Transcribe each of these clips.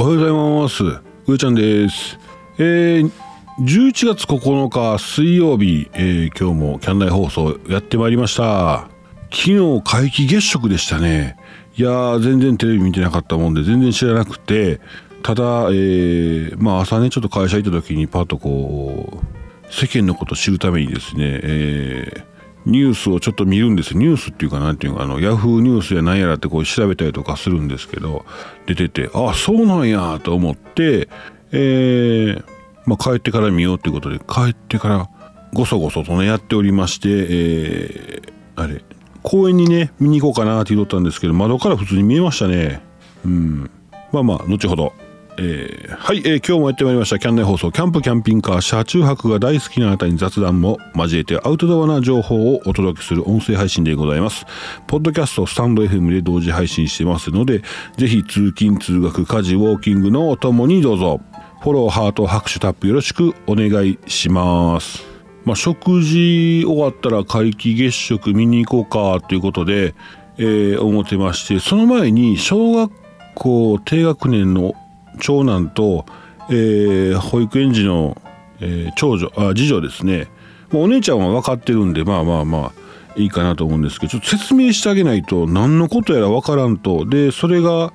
おはようございます。上ちゃんです。えー、11月9日水曜日、えー、今日もキャンナイ放送やってまいりました。昨日皆既月食でしたね。いや全然テレビ見てなかったもんで全然知らなくてただ、えー、まあ朝ねちょっと会社行った時にパッとこう世間のことを知るためにですね、えー、ニュースをちょっと見るんです。ニュースっていうかなんていうかあのヤフーニュースやなんやらってこう調べたりとかするんですけど出ててあそうなんやと思ってえー、まあ、帰ってから見ようっていうことで帰ってからごそごそとねやっておりまして、えー、あれ公園にね見に行こうかなって言っったんですけど窓から普通に見えましたね。うん。まあまあ後ほど。えー、はい、えー、今日もやってまいりました。キャンネル放送キャンプキャンピングカー車中泊が大好きなあなたに雑談も交えてアウトドアな情報をお届けする音声配信でございます。ポッドキャストスタンド FM で同時配信してますのでぜひ通勤通学家事ウォーキングのお供にどうぞ。フォローハート拍手タップよろしくお願いします。まあ、食事終わったら皆既月食見に行こうかということで、えー、思ってましてその前に小学校低学年の長男と、えー、保育園児の、えー、長女あ次女ですねもうお姉ちゃんは分かってるんでまあまあまあいいかなと思うんですけどちょっと説明してあげないと何のことやら分からんとでそれが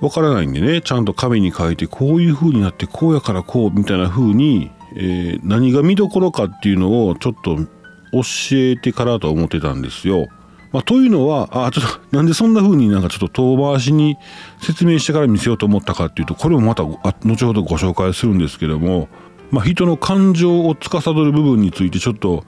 分からないんでねちゃんと紙に書いてこういう風になってこうやからこうみたいな風に、えー、何が見どころかっていうのをちょっと教えてからと思ってたんですよ。まあ、というのはあちょっとなんでそんな風になんかちょっと遠回しに説明してから見せようと思ったかっていうとこれもまた後ほどご紹介するんですけども、まあ、人の感情を司る部分についてちょっと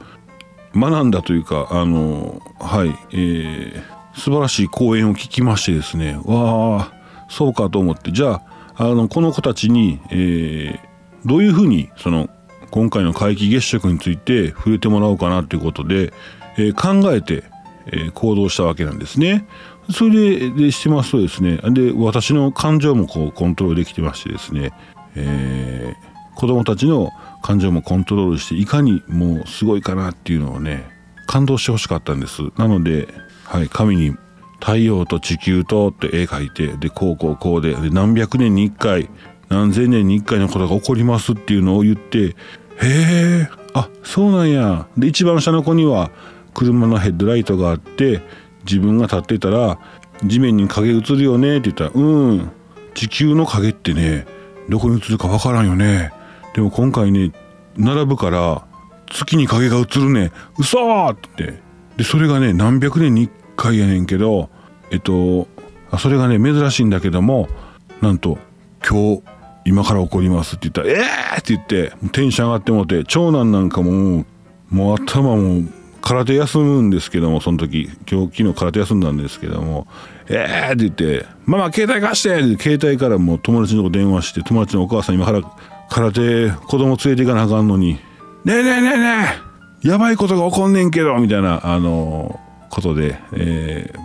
学んだというかあのはいえー、素晴らしい講演を聞きましてですねわあそうかと思ってじゃああのこの子たちに、えー、どういうふうにその今回の皆既月食について触れてもらおうかなということで、えー、考えてえ、行動したわけなんですね。それででしてますとですねで私の感情もこうコントロールできてましてですね、えー、子供たちの感情もコントロールしていかにもうすごいかなっていうのをね感動してほしかったんですなので、はい、神に「太陽と地球と」って絵描いてでこうこうこうでで何百年に1回何千年に1回のことが起こりますっていうのを言ってへえあそうなんやで一番下の子には車のヘッドライトがあって自分が立ってたら地面に影映るよねって言ったらうん地球の影ってねどこに映るかわからんよねでも今回ね並ぶから月に影が映るね嘘ってでそれがね何百年に1回やねんけどえっとそれがね珍しいんだけどもなんと今日今から起こりますって言ったら「えー!」って言ってテンション上がってもて長男なんかももう頭も空手休むんですけどもその時今日昨日空手休んだんですけども「えー!」って言って「ママ携帯貸して!」って携帯からもう友達の子電話して友達のお母さん今から空手子供連れて行かなあかんのに「ねえねえねえねえやばいことが起こんねんけど」みたいなあのことで、えー、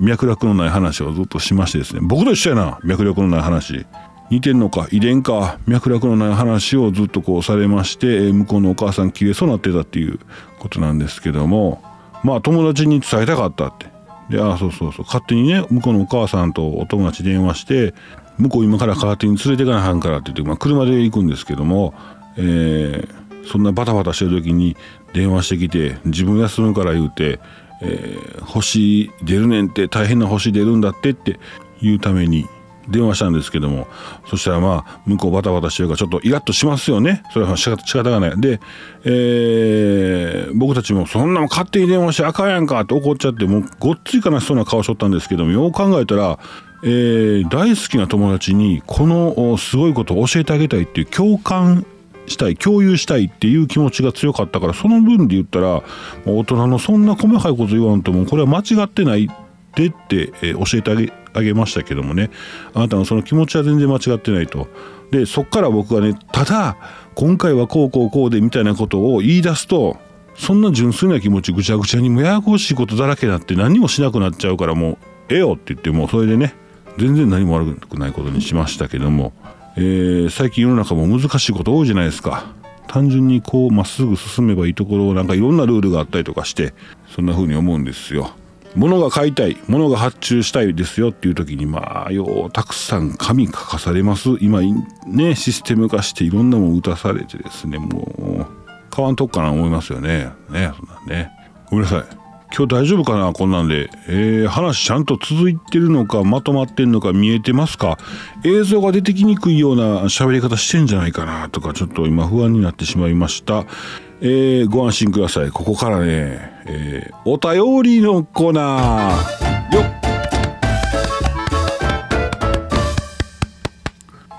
脈絡のない話をずっとしましてですね僕と一緒やな脈絡のない話似てんのか遺伝か脈絡のない話をずっとこうされまして向こうのお母さん切れそうなってたっていうことなんですけどもまあ友達に伝えたかったって。でああそうそうそう。勝手にね向こうのお母さんとお友達電話して向こう今から勝手に連れていかなあかんからって言って、まあ、車で行くんですけども、えー、そんなバタバタしてる時に電話してきて自分休むから言うて、えー、星出るねんって大変な星出るんだってって言うために電話したんですけどもそしたらまあ向こうバタバタしてるからちょっとイラッとしますよね。それは仕方がない。で、えー、僕たちもそんなの勝手に電話してあかんやんかって怒っちゃってもうごっつい悲しそうな顔しとったんですけどもよう考えたら、えー、大好きな友達にこのすごいことを教えてあげたいっていう共感したい共有したいっていう気持ちが強かったからその分で言ったら大人のそんな細かいこと言わんともこれは間違ってないってって、えー、教えてあげあげましたけどもね。あなたのその気持ちは全然間違ってないと。でそっから僕はねただ今回はこうこうこうでみたいなことを言い出すとそんな純粋な気持ちぐちゃぐちゃにもややこしいことだらけになって何もしなくなっちゃうからもうええよって言ってもうそれでね全然何も悪くないことにしましたけども、えー、最近世の中も難しいこと多いじゃないですか。単純にこうまっすぐ進めばいいところをなんかいろんなルールがあったりとかしてそんな風に思うんですよ。物が買いたい物が発注したいですよっていう時にまあようたくさん紙書かされます。今ねシステム化していろんなもん打たされてですねもう買わんとこかな思いますよね。ねそんなんね。ごめんなさい。今日大丈夫かなこんなんで、えー、話ちゃんと続いてるのかまとまってんのか見えてますか？映像が出てきにくいような喋り方してんじゃないかなとかちょっと今不安になってしまいました。えー、ご安心くださいここからね、えー、お便りのコーナーよっ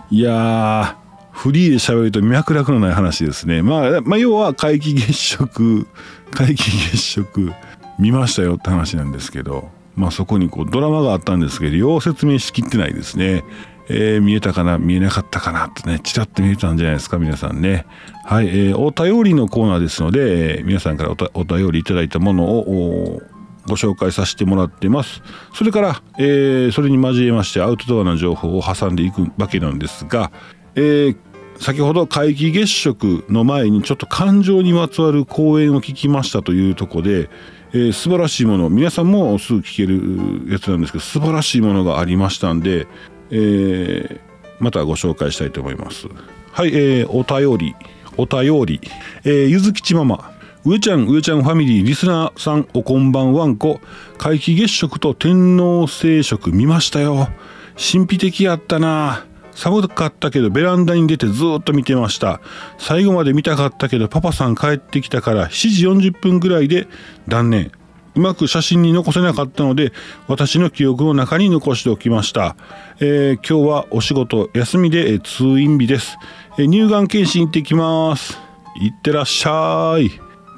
いやフリーで喋ると脈絡のない話ですね。まあ、まあ、要は皆既月食、皆既月食見ましたよって話なんですけど、まあそこにこうドラマがあったんですけど、よう説明しきってないですね。えー、見えたかな見えなかったかなってね、ちらっと見えたんじゃないですか、皆さんね。はい、えー、お便りのコーナーですので、えー、皆さんからお便りいただいたものをご紹介させてもらってます。それから、えー、それに交えましてアウトドアの情報を挟んでいくわけなんですが、えー、先ほど皆既月食の前にちょっと感情にまつわる講演を聞きましたというとこで、えー、素晴らしいもの皆さんもすぐ聞けるやつなんですけど素晴らしいものがありましたんで、えー、またご紹介したいと思います。はい、えー、お便り。お便り、えー、ゆずきちママ。上ちゃん上ちゃんファミリー。リスナーさんおこんばんわんこ。皆既月食と天皇星食見ましたよ。神秘的やったな。寒かったけどベランダに出てずっと見てました。最後まで見たかったけどパパさん帰ってきたから7時40分ぐらいで断念。うまく写真に残せなかったので私の記憶の中に残しておきました、えー、今日はお仕事休みで、え通院日です、えー、乳がん検診行ってきます。いってらっしゃい。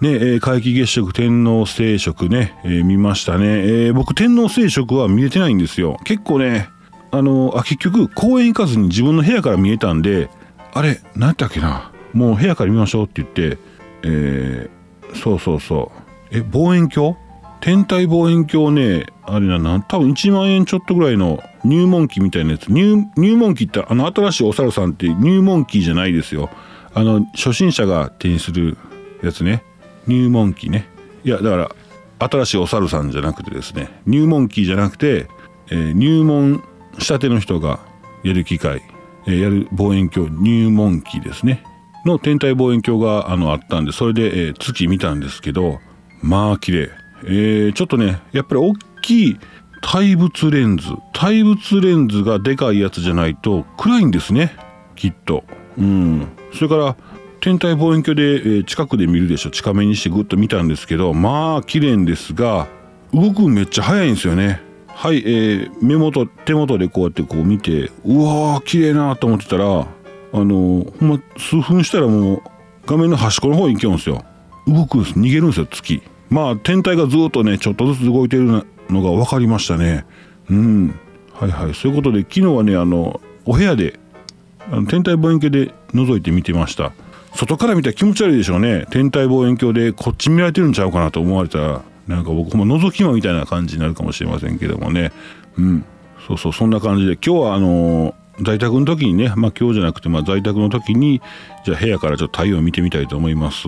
ねえー、皆既月食天皇星食ね、えー、見ましたね、えー、僕天皇星食は見れてないんですよ。結構ねあのあ結局公園行かずに自分の部屋から見えたんであれ何やったっけな。もう部屋から見ましょうって言ってえー、そうそうそう。え望遠鏡？天体望遠鏡ねあれなな。多分1万円ちょっとぐらいの入門機みたいなやつ。入入門機ってあの新しいお猿さんって入門機じゃないですよ。あの初心者が手にするやつね。入門機ね。いやだから新しいお猿さんじゃなくてですね。入門機じゃなくて、えー、入門したての人がやる機械、えー、やる望遠鏡。入門機ですね。の天体望遠鏡があのあったんでそれで、えー、月見たんですけどまあ綺麗。えー、ちょっとねやっぱり大きい対物レンズ対物レンズがでかいやつじゃないと暗いんですねきっと。うん。それから天体望遠鏡で、えー、近くで見るでしょ近めにしてグッと見たんですけどまあ綺麗ですが動くめっちゃ速いんですよね。はい、えー、目元手元でこうやってこう見てうわー綺麗なと思ってたらあのー、ほんま数分したらもう画面の端っこの方に行けるんですよ。動くんです。逃げるんですよ月まあ天体がずっとねちょっとずつ動いているのが分かりましたね。うん。はいはい。そういうことで昨日はねあのお部屋であの天体望遠鏡で覗いて見てました。外から見たら気持ち悪いでしょうね。天体望遠鏡でこっち見られてるんちゃうかなと思われたらなんか僕も覗き魔みたいな感じになるかもしれませんけどもね。うん。そうそうそんな感じで。今日はあのー、在宅の時にねまあ今日じゃなくてまあ在宅の時にじゃあ部屋からちょっと太陽を見てみたいと思います。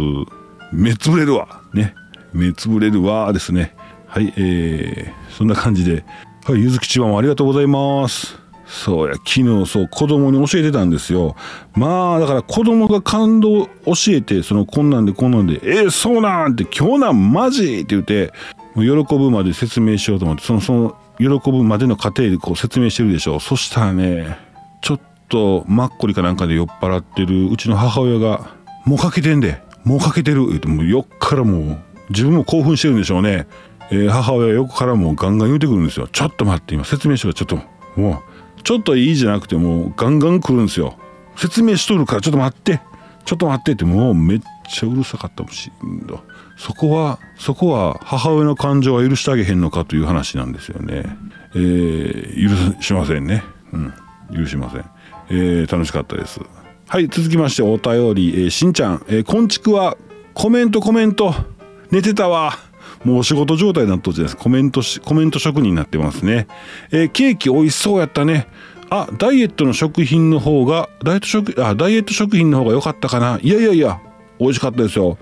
目つぶれるわね。目つぶれるわですねはいえー、そんな感じではいゆずきちばもありがとうございますそうや昨日そう子供に教えてたんですよまあだから子供が感動教えてそのこんなんでこんなんで「えー、そうなん!」って「今日なんマジ!」って言ってもう喜ぶまで説明しようと思ってそのその喜ぶまでの過程でこう説明してるでしょそしたらねちょっとマッコリかなんかで酔っ払ってるうちの母親が「もうかけてんでもうかけてる」言ってもうよっからもう自分も興奮してるんでしょうね、えー、母親は横からもガンガン言うてくるんですよ。ちょっと待って今説明しろちょっともうちょっといいじゃなくてもうガンガン来るんですよ。説明しとるからちょっと待って。ちょっと待ってってもうめっちゃうるさかったもしんどそこはそこは母親の感情は許してあげへんのかという話なんですよね。えー、許しませんね。うん許しません。えー、楽しかったです。はい続きましてお便り、えー、しんちゃん、えー、こんちくはコメントコメント。寝てたわ。もうお仕事状態になっとるじゃないですか。コメントしコメント職人になってますね、えー、ケーキ美味しそうやったね。あダイエットの食品の方がダイエット食あダイエット食品の方が良かったかな。いやいやいや美味しかったですよ。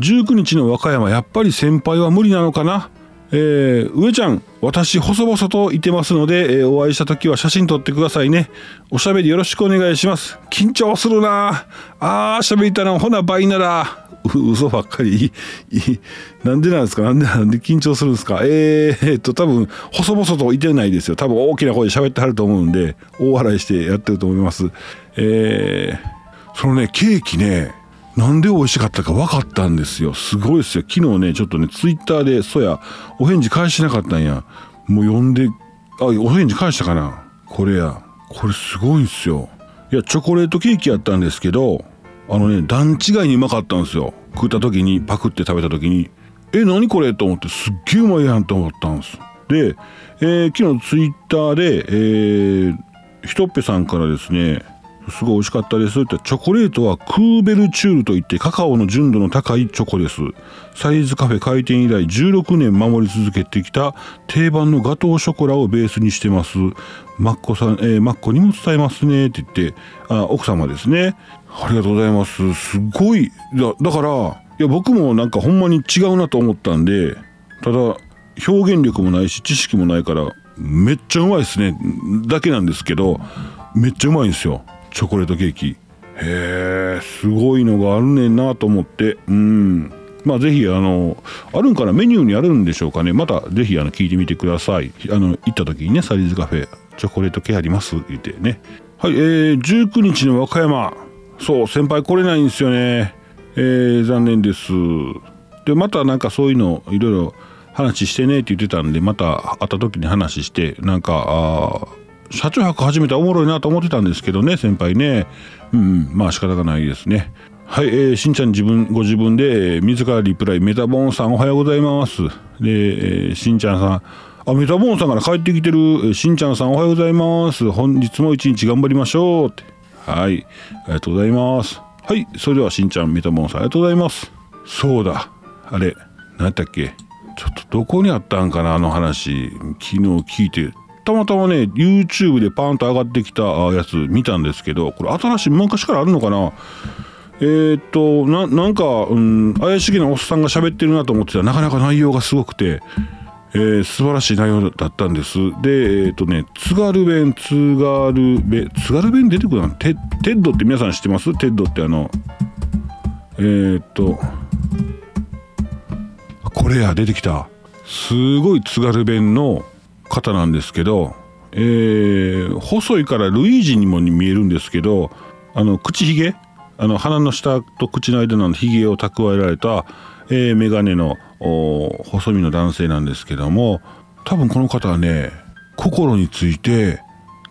19日の和歌山やっぱり先輩は無理なのかな。えー、上ちゃん私細々といてますので、えー、お会いした時は写真撮ってくださいね。おしゃべりよろしくお願いします。緊張するな。あーしゃべりたなほな倍なら。嘘ばっかりなんでなんですか？なんでなんで緊張するんですか？えー、っと多分細々といてないですよ。多分大きな声で喋ってはると思うんで大笑いしてやってると思います。えー、そのねケーキねなんで美味しかったか分かったんですよ。すごいですよ。昨日ねちょっとねツイッターでそやお返事返してなかったんや。もう読んであお返事返したかな？これや。これすごいんすよ。いやチョコレートケーキやったんですけどあのね段違いにうまかったんですよ。食った時にパクって食べた時にえ何これ？と思ってすっげえうまいやんと思ったんです。で、えー、昨日ツイッターで、えー、ひとっぺさんからですねすごい美味しかったですってチョコレートはクーベルチュールといってカカオの純度の高いチョコですサイズカフェ開店以来16年守り続けてきた定番のガトーショコラをベースにしてますマッコさん、えー、マッコにも伝えますねって言ってあ奥様ですねありがとうございます。すごい。だだからいや僕もなんかほんまに違うなと思ったんでただ表現力もないし知識もないからめっちゃうまいですね。だけなんですけどめっちゃうまいんですよ。チョコレートケーキ。へえすごいのがあるねんなと思って。うん。まあぜひあのあるんかな？メニューにあるんでしょうかね？またぜひあの聞いてみてください。あの行った時にねサリーズカフェチョコレート系あります？言ってね。はいえー、19日の和歌山。そう先輩来れないんですよね。えー、残念です。でまたなんかそういうのいろいろ話してねって言ってたんでまた会った時に話してなんかあ車中泊始めたらおもろいなと思ってたんですけどね先輩ね。うんまあ仕方がないですね。はい、えー、しんちゃん自分ご自分で、自らリプライメタボンさんおはようございます。で、えー、しんちゃんさんあメタボーンさんから帰ってきてるしんちゃんさんおはようございます。本日も一日頑張りましょうって。はい。ありがとうございます。はい。それではしんちゃんメタボーンさんありがとうございます。そうだ。あれ何やったっけ？ちょっとどこにあったんかな？あの話。昨日聞いて。たまたまね YouTube でパーンと上がってきたやつ見たんですけどこれ新しい昔からあるのかな？えー、っとななんか、うん、怪しげなおっさんが喋ってるなと思ってたらなかなか内容がすごくて、えー、素晴らしい内容だったんです。でえー、っとね津軽弁津軽弁津軽弁出てくるなテ TED って皆さん知ってます？ TED ってあのえー、っとこれや出てきた。すごい津軽弁の方なんですけど、えー、細いからルイージにも見えるんですけどあの口ひげ？あの鼻の下と口の間のひげを蓄えられた、えー、眼鏡の細身の男性なんですけども多分この方はね心について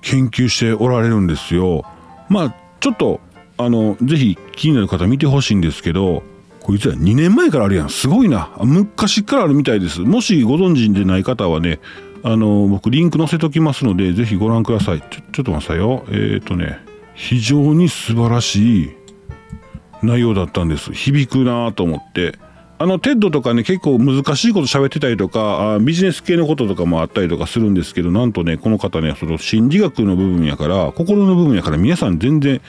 研究しておられるんですよ。まあちょっとあのぜひ気になる方見てほしいんですけどこいつは2年前からあるやん。すごいな。昔からあるみたいです。もしご存知でない方はねあの僕リンク載せときますのでぜひご覧ください。ちょちょっと待ってさよ。えっ、ー、とね非常に素晴らしい内容だったんです。響くなと思って。あの TED とかね結構難しいこと喋ってたりとかあビジネス系のこととかもあったりとかするんですけどなんとねこの方ねその心理学の部分やから心の部分やから皆さん全然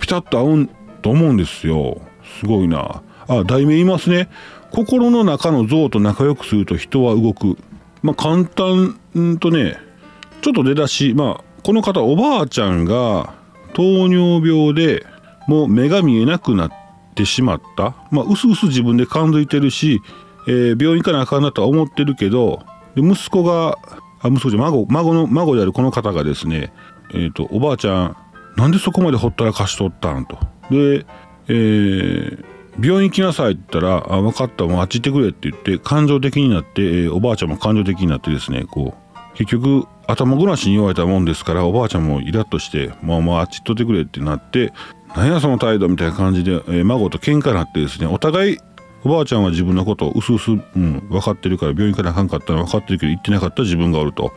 ピタッと合うと思うんですよ。すごいな。あ題名言いますね。心の中の像と仲良くすると人は動く。まあ簡単とねちょっと出だし。まあこの方おばあちゃんが糖尿病でもう目が見えなくなっててしまった。まあうすうす自分で感づいてるし、えー、病院行かなあかんなとは思ってるけどで息子があ息子じゃ孫孫の孫であるこの方がですねえっ、ー、とおばあちゃんなんでそこまでほったらかしとったんと。で、えー、病院行きなさいって言ったら「あ分かったもうあっち行ってくれ」って言って感情的になって、えー、おばあちゃんも感情的になってですねこう結局頭ごなしに言われたもんですからおばあちゃんもイラッとして「もうもうあっち行っとってくれ」ってなって「何やその態度」みたいな感じで、えー、孫と喧嘩になってですねお互いおばあちゃんは自分のことをうすうす、うん、分かってるから病院からあかんかったの分かってるけど行ってなかった自分がおると。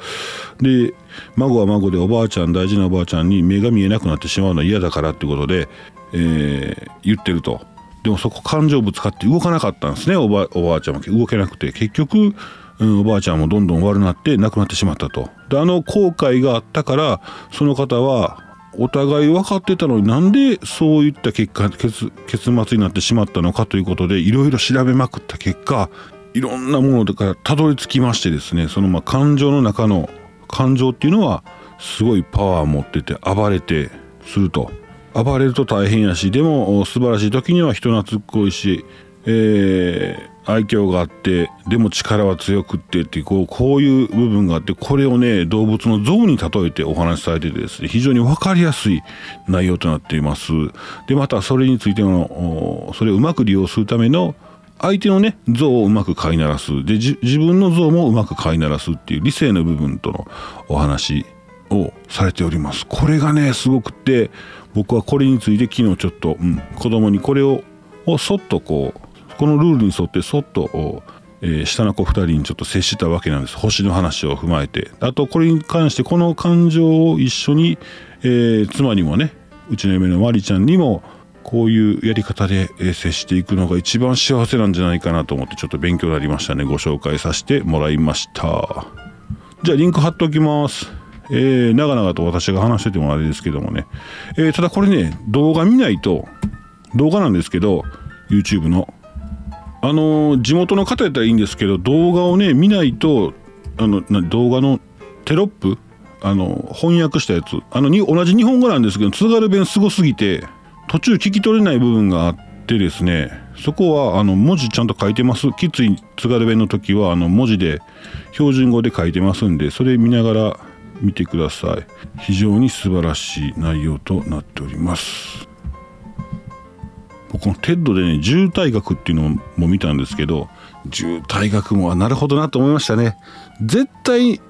で孫は孫でおばあちゃん大事なおばあちゃんに目が見えなくなってしまうのは嫌だからってことで、えー、言ってると。でもそこ感情ぶつかって動かなかったんですねおばおばあちゃんも動けなくて結局、うん、おばあちゃんもどんどん悪くなって亡くなってしまったとであの後悔があったからその方はお互い分かってたのになんでそういった結果結末になってしまったのかということでいろいろ調べまくった結果いろんなものからたどり着きましてですねそのま感情の中の感情っていうのはすごいパワー持ってて暴れてすると。暴れると大変やしでも素晴らしい時には人懐っこいし、えー、愛嬌があってでも力は強くってってこうこういう部分があってこれをね動物の像に例えてお話しされててですね非常に分かりやすい内容となっています。でまたそれについてのそれをうまく利用するための相手のね像をうまく飼いならす。で自分の像もうまく飼いならすっていう理性の部分とのお話をされております。これがねすごくって僕はこれについて昨日ちょっと、うん、子供にこれををそっとこうこのルールに沿ってそっと、えー、下の子2人にちょっと接したわけなんです。星の話を踏まえて。あとこれに関してこの感情を一緒に、えー、妻にもねうちの嫁のまりちゃんにもこういうやり方で接していくのが一番幸せなんじゃないかなと思ってちょっと勉強になりましたね。ご紹介させてもらいました。じゃあリンク貼っておきます。えー、長々と私が話しててもあれですけどもね、えー、ただこれね動画見ないと動画なんですけど YouTube のあの、地元の方やったらいいんですけど動画をね見ないとあの動画のテロップあの翻訳したやつあのに同じ日本語なんですけど津軽弁すごすぎて途中聞き取れない部分があってですねそこはあの文字ちゃんと書いてます。きつい津軽弁の時はあの文字で標準語で書いてますんでそれ見ながら見てください。非常に素晴らしい内容となっております。この TED でね渋滞学っていうのも見たんですけど渋滞学もなるほどなと思いましたね。絶対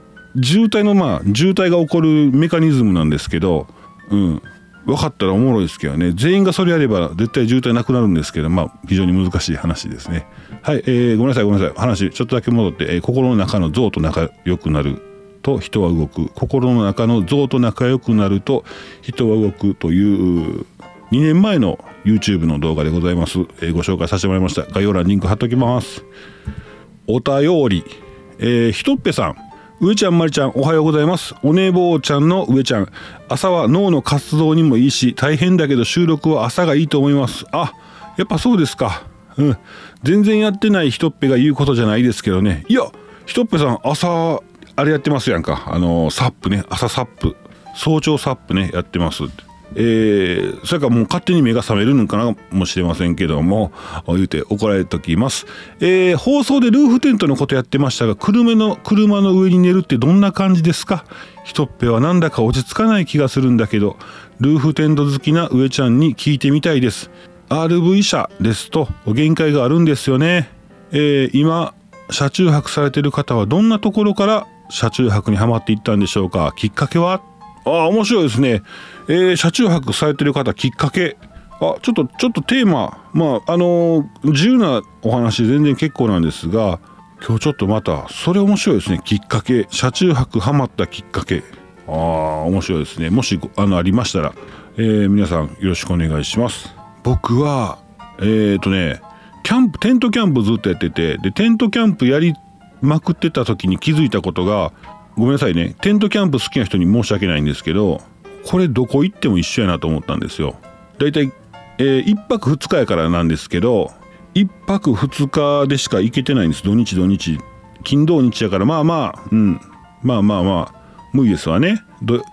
渋滞のまあ渋滞が起こるメカニズムなんですけどうん。分かったらおもろいですけどね。全員がそれやれば絶対渋滞なくなるんですけどまあ非常に難しい話ですね。はい、えー、ごめんなさいごめんなさい。話ちょっとだけ戻って、えー、心の中の像と仲良くなると人は動く。心の中の像と仲良くなると人は動くという2年前の YouTube の動画でございます、えー、ご紹介させてもらいました。概要欄にリンク貼っときます。お便り、えー、ひとっぺさん。上ちゃんまりちゃんおはようございます。お寝坊ちゃんの上ちゃん。朝は脳の活動にもいいし大変だけど収録は朝がいいと思います。あやっぱそうですか。うん。全然やってないひとっぺが言うことじゃないですけどね。いやひとっぺさん朝あれやってますやんか。あのサップね。朝サップ。早朝サップねやってますえー、それからもう勝手に目が覚めるのかなもしれませんけども言うて怒られときます、えー、放送でルーフテントのことやってましたが車の車の上に寝るってどんな感じですか？ひとっぺはなんだか落ち着かない気がするんだけどルーフテント好きな上ちゃんに聞いてみたいです。RV 車ですと限界があるんですよね、えー、今車中泊されてる方はどんなところから車中泊にはまっていったんでしょうか？きっかけは？ああ面白いですね、えー、車中泊されてる方きっかけ。あちょっとちょっとテーマ。まああのー、自由なお話全然結構なんですが今日ちょっとまたそれ面白いですね。きっかけ。車中泊ハマったきっかけ。ああ面白いですね。もしあのありましたら、えー、皆さんよろしくお願いします。僕はえっ、ー、とねキャンプテントキャンプずっとやっててでテントキャンプやりまくってた時に気づいたことがごめんなさいね。テントキャンプ好きな人に申し訳ないんですけどこれどこ行っても一緒やなと思ったんですよ。だいたい、えー、1泊2日やからなんですけど1泊2日でしか行けてないんです。土日土日。金土日やからまあまあうん。まあまあまあ。無理ですわね。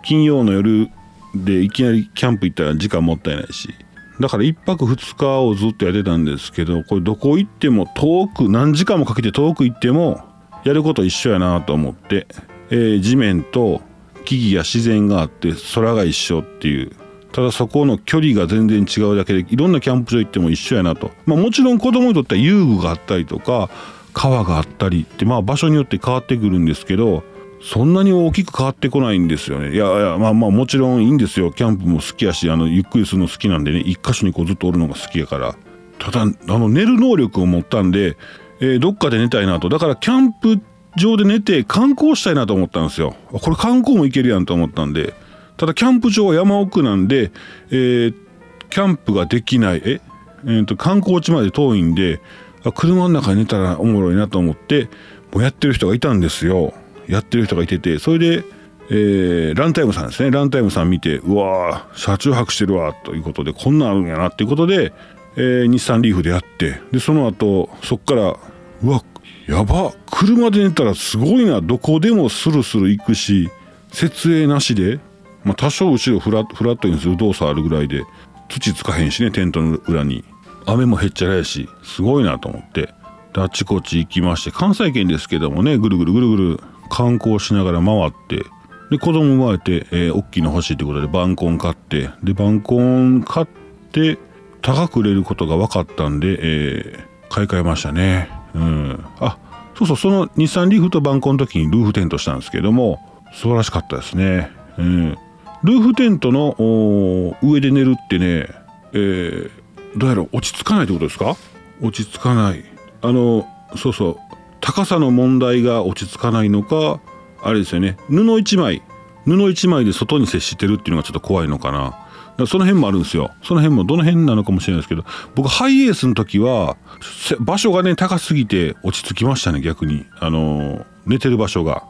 金曜の夜でいきなりキャンプ行ったら時間もったいないし。だから1泊2日をずっとやってたんですけどこれどこ行っても遠く何時間もかけて遠く行ってもやること一緒やなと思って、えー、地面と木々や自然があって空が一緒っていう。ただそこの距離が全然違うだけでいろんなキャンプ場行っても一緒やなと、まあ、もちろん子供にとっては遊具があったりとか川があったりってまあ場所によって変わってくるんですけどそんなに大きく変わってこないんですよね。いやいやまあまあもちろんいいんですよ。キャンプも好きやしあのゆっくりするの好きなんでね。一箇所にこうずっとおるのが好きやから。ただあの寝る能力を持ったんでえー、どっかで寝たいなと。だからキャンプ場で寝て観光したいなと思ったんですよ。これ観光も行けるやんと思ったんで。ただキャンプ場は山奥なんで、えー、キャンプができない。ええーと、観光地まで遠いんで車の中に寝たらおもろいなと思ってもうやってる人がいたんですよ。やってる人がいてて。それで、えー、ランタイムさんですね。ランタイムさん見てうわ車中泊してるわということでこんなんあるんやなっていうことで、えー、日産リーフでやってでその後そっからうわやば車で寝たらすごいな。どこでもスルスル行くし設営なしで、まあ、多少後ろフラフラットにする動作あるぐらいで土つかへんしねテントの裏に。雨もへっちゃらやしすごいなと思って。であちこち行きまして関西圏ですけどもねぐるぐるぐるぐる観光しながら回って。で子供生まれて、えー、大きいの欲しいってことでバンコン買って。でバンコン買って高く売れることが分かったんで、えー、買い替えましたね。うん。あそうそうその日産リーフとバンコンの時にルーフテントしたんですけども素晴らしかったですね。うん。ルーフテントの上で寝るってね、えー、どうやら落ち着かないってことですか？落ち着かない。あのそうそう高さの問題が落ち着かないのかあれですよね。布一枚布一枚で外に接してるっていうのがちょっと怖いのかなその辺もあるんですよ。その辺もどの辺なのかもしれないですけど僕ハイエースの時は場所がね高すぎて落ち着きましたね逆に。あの寝てる場所が。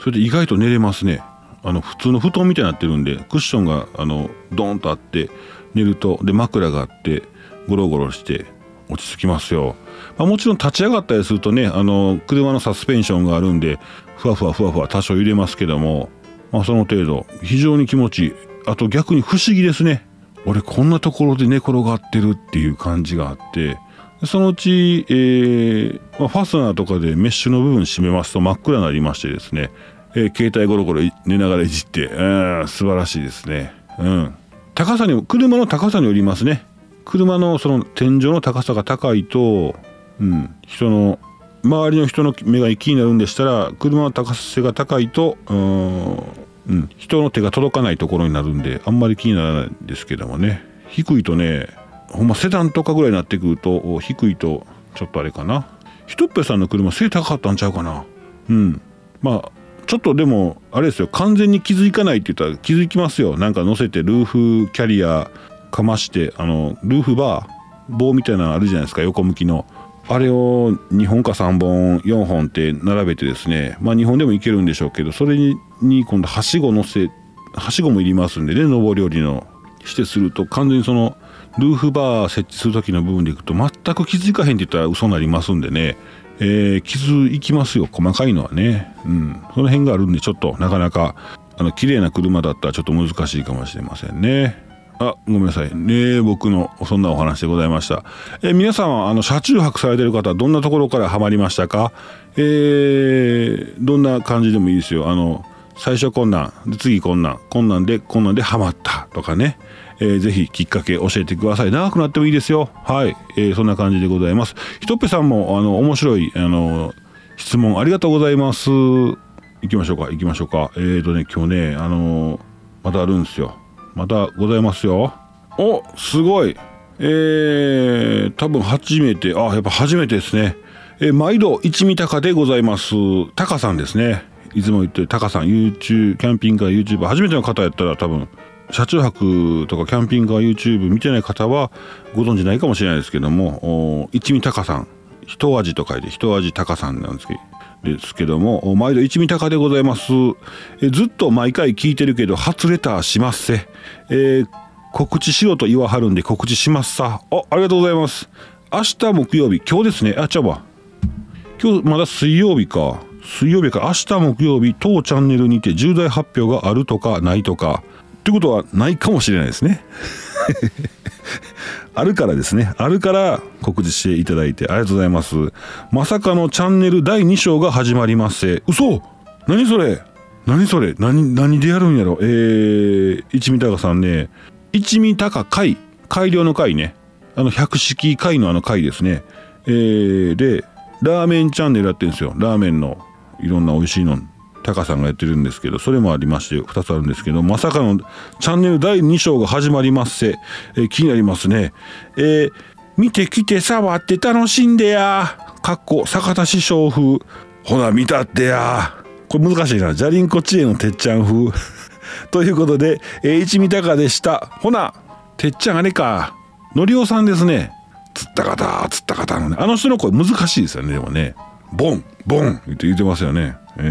それで意外と寝れますね。あの普通の布団みたいになってるんでクッションがあのドーンとあって寝るとで枕があってゴロゴロして落ち着きますよ、まあ、もちろん立ち上がったりするとねあの車のサスペンションがあるんでふわふわふわふわ多少揺れますけども、まあ、その程度。非常に気持ちいい。あと逆に不思議ですね。俺こんなところで寝転がってるっていう感じがあって。そのうち、えーまあ、ファスナーとかでメッシュの部分締めますと真っ暗になりましてですね、えー、携帯ゴロゴロ寝ながらいじって、えー、素晴らしいですね。うん。高さに車の高さによりますね。車のその天井の高さが高いと、うん、人の周りの人の目が気になるんでしたら車の高さが高いとうん、うん人の手が届かないところになるんであんまり気にならないんですけどもね。低いとねほんまセダンとかぐらいになってくると低いとちょっとあれかな。ひとっぺさんの車背高かったんちゃうかな。うん。まあちょっとでもあれですよ。完全に気づかないって言ったら気づきますよ。なんか乗せてルーフキャリアかましてあのルーフバー棒みたいなのあるじゃないですか。横向きの。あれを2本か3本4本って並べてですねまあ2本でもいけるんでしょうけどそれに今度はしご乗せはしごもいりますんでね上り下りのしてすると完全にそのルーフバー設置する時の部分でいくと全く気づかへんって言ったら嘘になりますんでね、えー、傷いきますよ細かいのはね。うん。その辺があるんでちょっとなかなかあの綺麗な車だったらちょっと難しいかもしれませんね。あごめんなさい。ね僕のそんなお話でございました。え皆さんはあの車中泊されてる方どんなところからハマりましたか？えー、どんな感じでもいいですよ。あの最初こんなんで次こんなんこんなんでこんなんでハマった。とかね。えー、ぜひきっかけ教えてください。長くなってもいいですよ。はい、えー、そんな感じでございます。ひとっぺさんもあの面白いあの質問ありがとうございます。行きましょうか行きましょうか。えっ、ー、とね今日ねあのまたあるんですよ。またございますよ。お。すごい。えー、多分初めて。あやっぱ初めてですね。えー、毎度一味高でございます。タカさんですね。いつも言ってるタカさん。YouTube キャンピングカー YouTuber 初めての方やったら多分車中泊とかキャンピングカー YouTube 見てない方はご存知ないかもしれないですけども一味高さん。一味と書いて一味高さんなんですけどですけども毎度一味高でございます。えずっと毎回聞いてるけど初レターしますせ、えー、告知しろと言わはるんで告知しますさ。あありがとうございます。明日木曜日今日ですね。あちゃうわ。今日まだ水曜日か。水曜日か。明日木曜日当チャンネルにて重大発表があるとかないとか。ってことはないかもしれないですね。あるからですね。あるから告知していただいてありがとうございます。まさかのチャンネル第2章が始まります。嘘何それ？何それ？何、何でやるんやろ？えー、一味高さんね、一味高会、改良の会ね。あの、百式会のあの会ですね。えー、で、ラーメンチャンネルやってるんですよ。ラーメンのいろんな美味しいのタカさんがやってるんですけど、それもありまして、2つあるんですけど、まさかのチャンネル第2章が始まりますせ、えー、気になりますね。えー、見てきて触って楽しんでや。かっこ、坂田師匠風。ほな、見たってや。これ難しいな。じゃりんこ知恵のてっちゃん風。ということで、えー、一味高でした。ほな、てっちゃんあれか。のりおさんですね。つった方、つった方のね。あの人の声難しいですよね、でもね。ボン、ボンって言ってますよね。え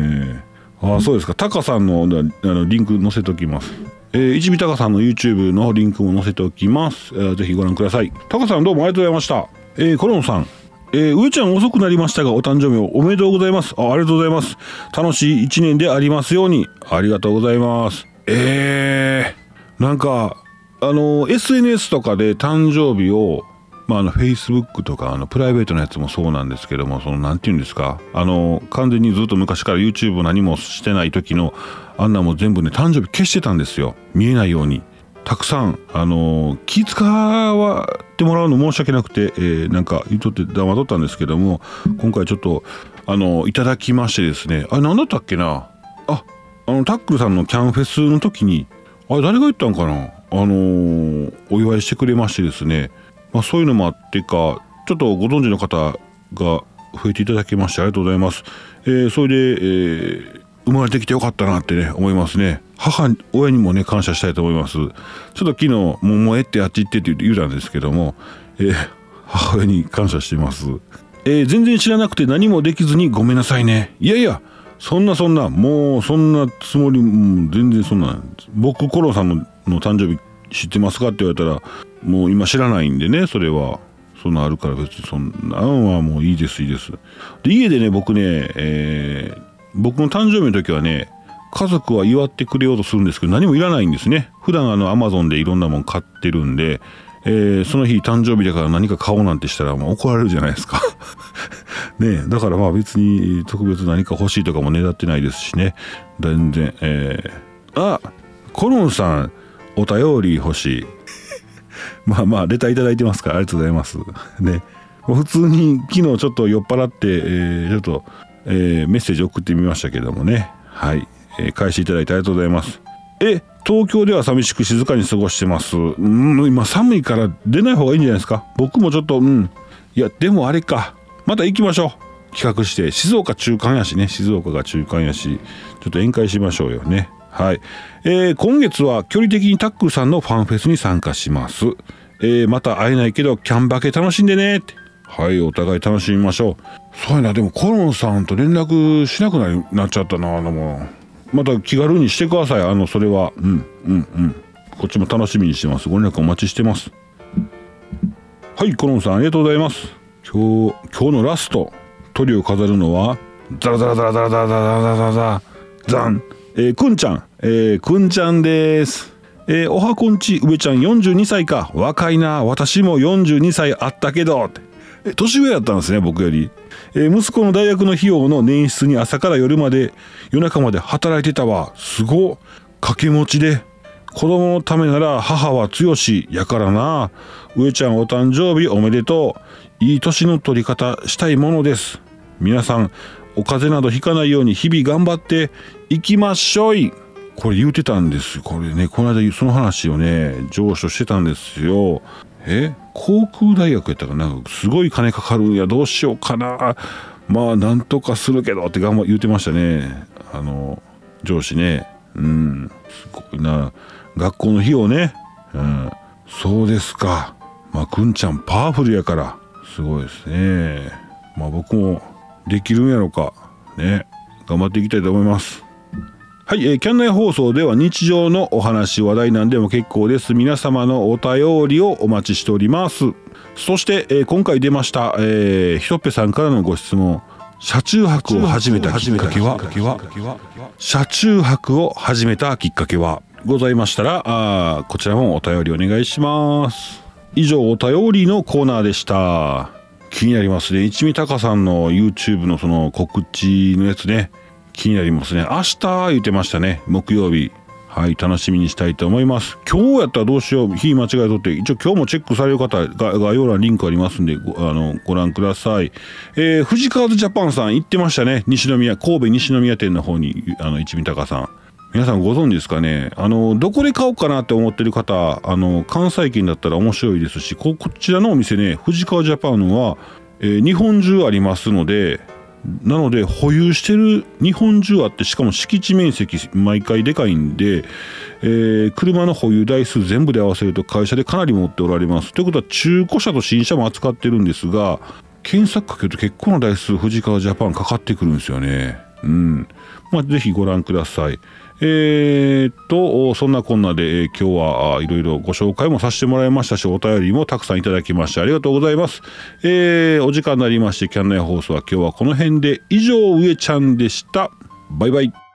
ーあそうですかタカさんのあのリンク載せておきますえー、一味タカさんの YouTube のリンクも載せておきます、えー、ぜひご覧くださいタカさんどうもありがとうございましたえー、コロンさんえー、上ちゃん遅くなりましたがお誕生日をおめでとうございますあ。ありがとうございます。楽しい一年でありますように。ありがとうございます。えー、なんか、あの、SNS とかで誕生日を、まあ、あの、Facebook とか、あの、プライベートのやつもそうなんですけども、その、なんて言うんですか、あの、完全にずっと昔から YouTube 何もしてない時の、あんなも全部ね、誕生日消してたんですよ。見えないように。たくさん、あの気使わってもらうの申し訳なくて、えー、なんか言っとって黙っとったんですけども今回ちょっとあのいただきましてですねあれ何だったっけな？ああのタックルさんのキャンフェスの時にあれ誰が言ったんかな？あのー、お祝いしてくれましてですね、まあ、そういうのもあってかちょっとご存知の方が増えていただきましてありがとうございます。えー、それで、えー、生まれてきてよかったなってね思いますね。母親にもね感謝したいと思いますちょっと昨日もうもえってあっち行ってって言うたんですけども、えー、母親に感謝しています、えー、全然知らなくて何もできずにごめんなさいねいやいやそんなそんなもうそんなつもりも全然そんな僕コロさんの誕生日知ってますかって言われたらもう今知らないんでねそれは。そんなあるから別にそんなんはもういいですいいです。で家でね僕ね、えー、僕の誕生日の時はね家族は祝ってくれようとするんですけど何もいらないんですね。普段あのアマゾンでいろんなもん買ってるんで、えー、その日誕生日だから何か買おうなんてしたらもう怒られるじゃないですか。ねだからまあ別に特別何か欲しいとかもねだってないですしね。全然えー、あコロンさんお便り欲しい。まあまあレターいただいてますからありがとうございますね普通に昨日ちょっと酔っ払って、えー、ちょっと、えー、メッセージ送ってみましたけどもねはいえー、返していただいてありがとうございます。え、東京では寂しく静かに過ごしてます。うん、今寒いから出ない方がいいんじゃないですか？僕もちょっと、うん。いや、でもあれか。また行きましょう。企画して。静岡中間やしね。静岡が中間やし。ちょっと宴会しましょうよね。はい。えー、今月は距離的にタックルさんのファンフェスに参加します。えー、また会えないけど、キャンバケ楽しんでねって。はい、お互い楽しみましょう。そうやな、でもコロンさんと連絡しなくななっちゃったな、あのもう。また気軽にしてくださいあのそれはうんうんうんこっちも楽しみにしてますご連絡お待ちしてますはいコロンさんありがとうございます今日今日のラストトリを飾るのはザラザラザラザラザラザラザラザラザラザンえー、くんちゃん。えー、くんちゃんです。えー、おはこんち上ちゃん42歳か。若いな私も42歳あったけど。え年上やったんですね僕より。えー、息子の大学の費用の捻出に朝から夜まで夜中まで働いてたわ。すご掛け持ちで。子供のためなら母は強しやからな。上ちゃんお誕生日おめでとう。いい年の取り方したいものです。皆さんお風邪などひかないように日々頑張っていきましょい。これ言うてたんです。これねこの間その話をね上司してたんですよ。え？航空大学やったかな？すごい金かかるんや。どうしようかな。まあなんとかするけどって頑張言うてましたね。あの上司ね。うん。すごいな。学校の費用ね。うん。そうですか。まあくんちゃんパワフルやから。すごいですね。まあ僕もできるんやろか。ね。頑張っていきたいと思います。はい、えー、キャンナイ放送では日常のお話話題なんでも結構です。皆様のお便りをお待ちしております。そして、えー、今回出ました、えー、ひとっぺさんからのご質問。車中泊を始めたきっかけは。車中泊を始めたきっかけは？ございましたらあこちらもお便りお願いします。以上お便りのコーナーでした気になりますね。一味高さんの YouTube のその告知のやつね。気になりますね。明日言ってましたね。木曜日。はい楽しみにしたいと思います。今日やったらどうしよう。日間違いとって。一応今日もチェックされる方が概要欄リンクありますんでごあのご覧ください、えー、藤川ジャパンさん行ってましたね。西宮神戸西宮店の方にあの一味高さん。皆さんご存知ですかね？あのどこで買おうかなって思ってる方あの関西圏だったら面白いですしこちらのお店ね藤川ジャパンは、えー、日本中ありますのでなので保有してる日本中あってしかも敷地面積毎回でかいんで、えー、車の保有台数全部で合わせると会社でかなり持っておられます。ということは中古車と新車も扱ってるんですが検索かけると結構な台数富士川ジャパンかかってくるんですよね。うん。まあ、ぜひご覧ください。えー、っとそんなこんなで、えー、今日はいろいろご紹介もさせてもらいましたしお便りもたくさんいただきましてありがとうございます、えー、お時間になりましてキャンナイ放送は今日はこの辺で。以上上ちゃんでした。バイバイ。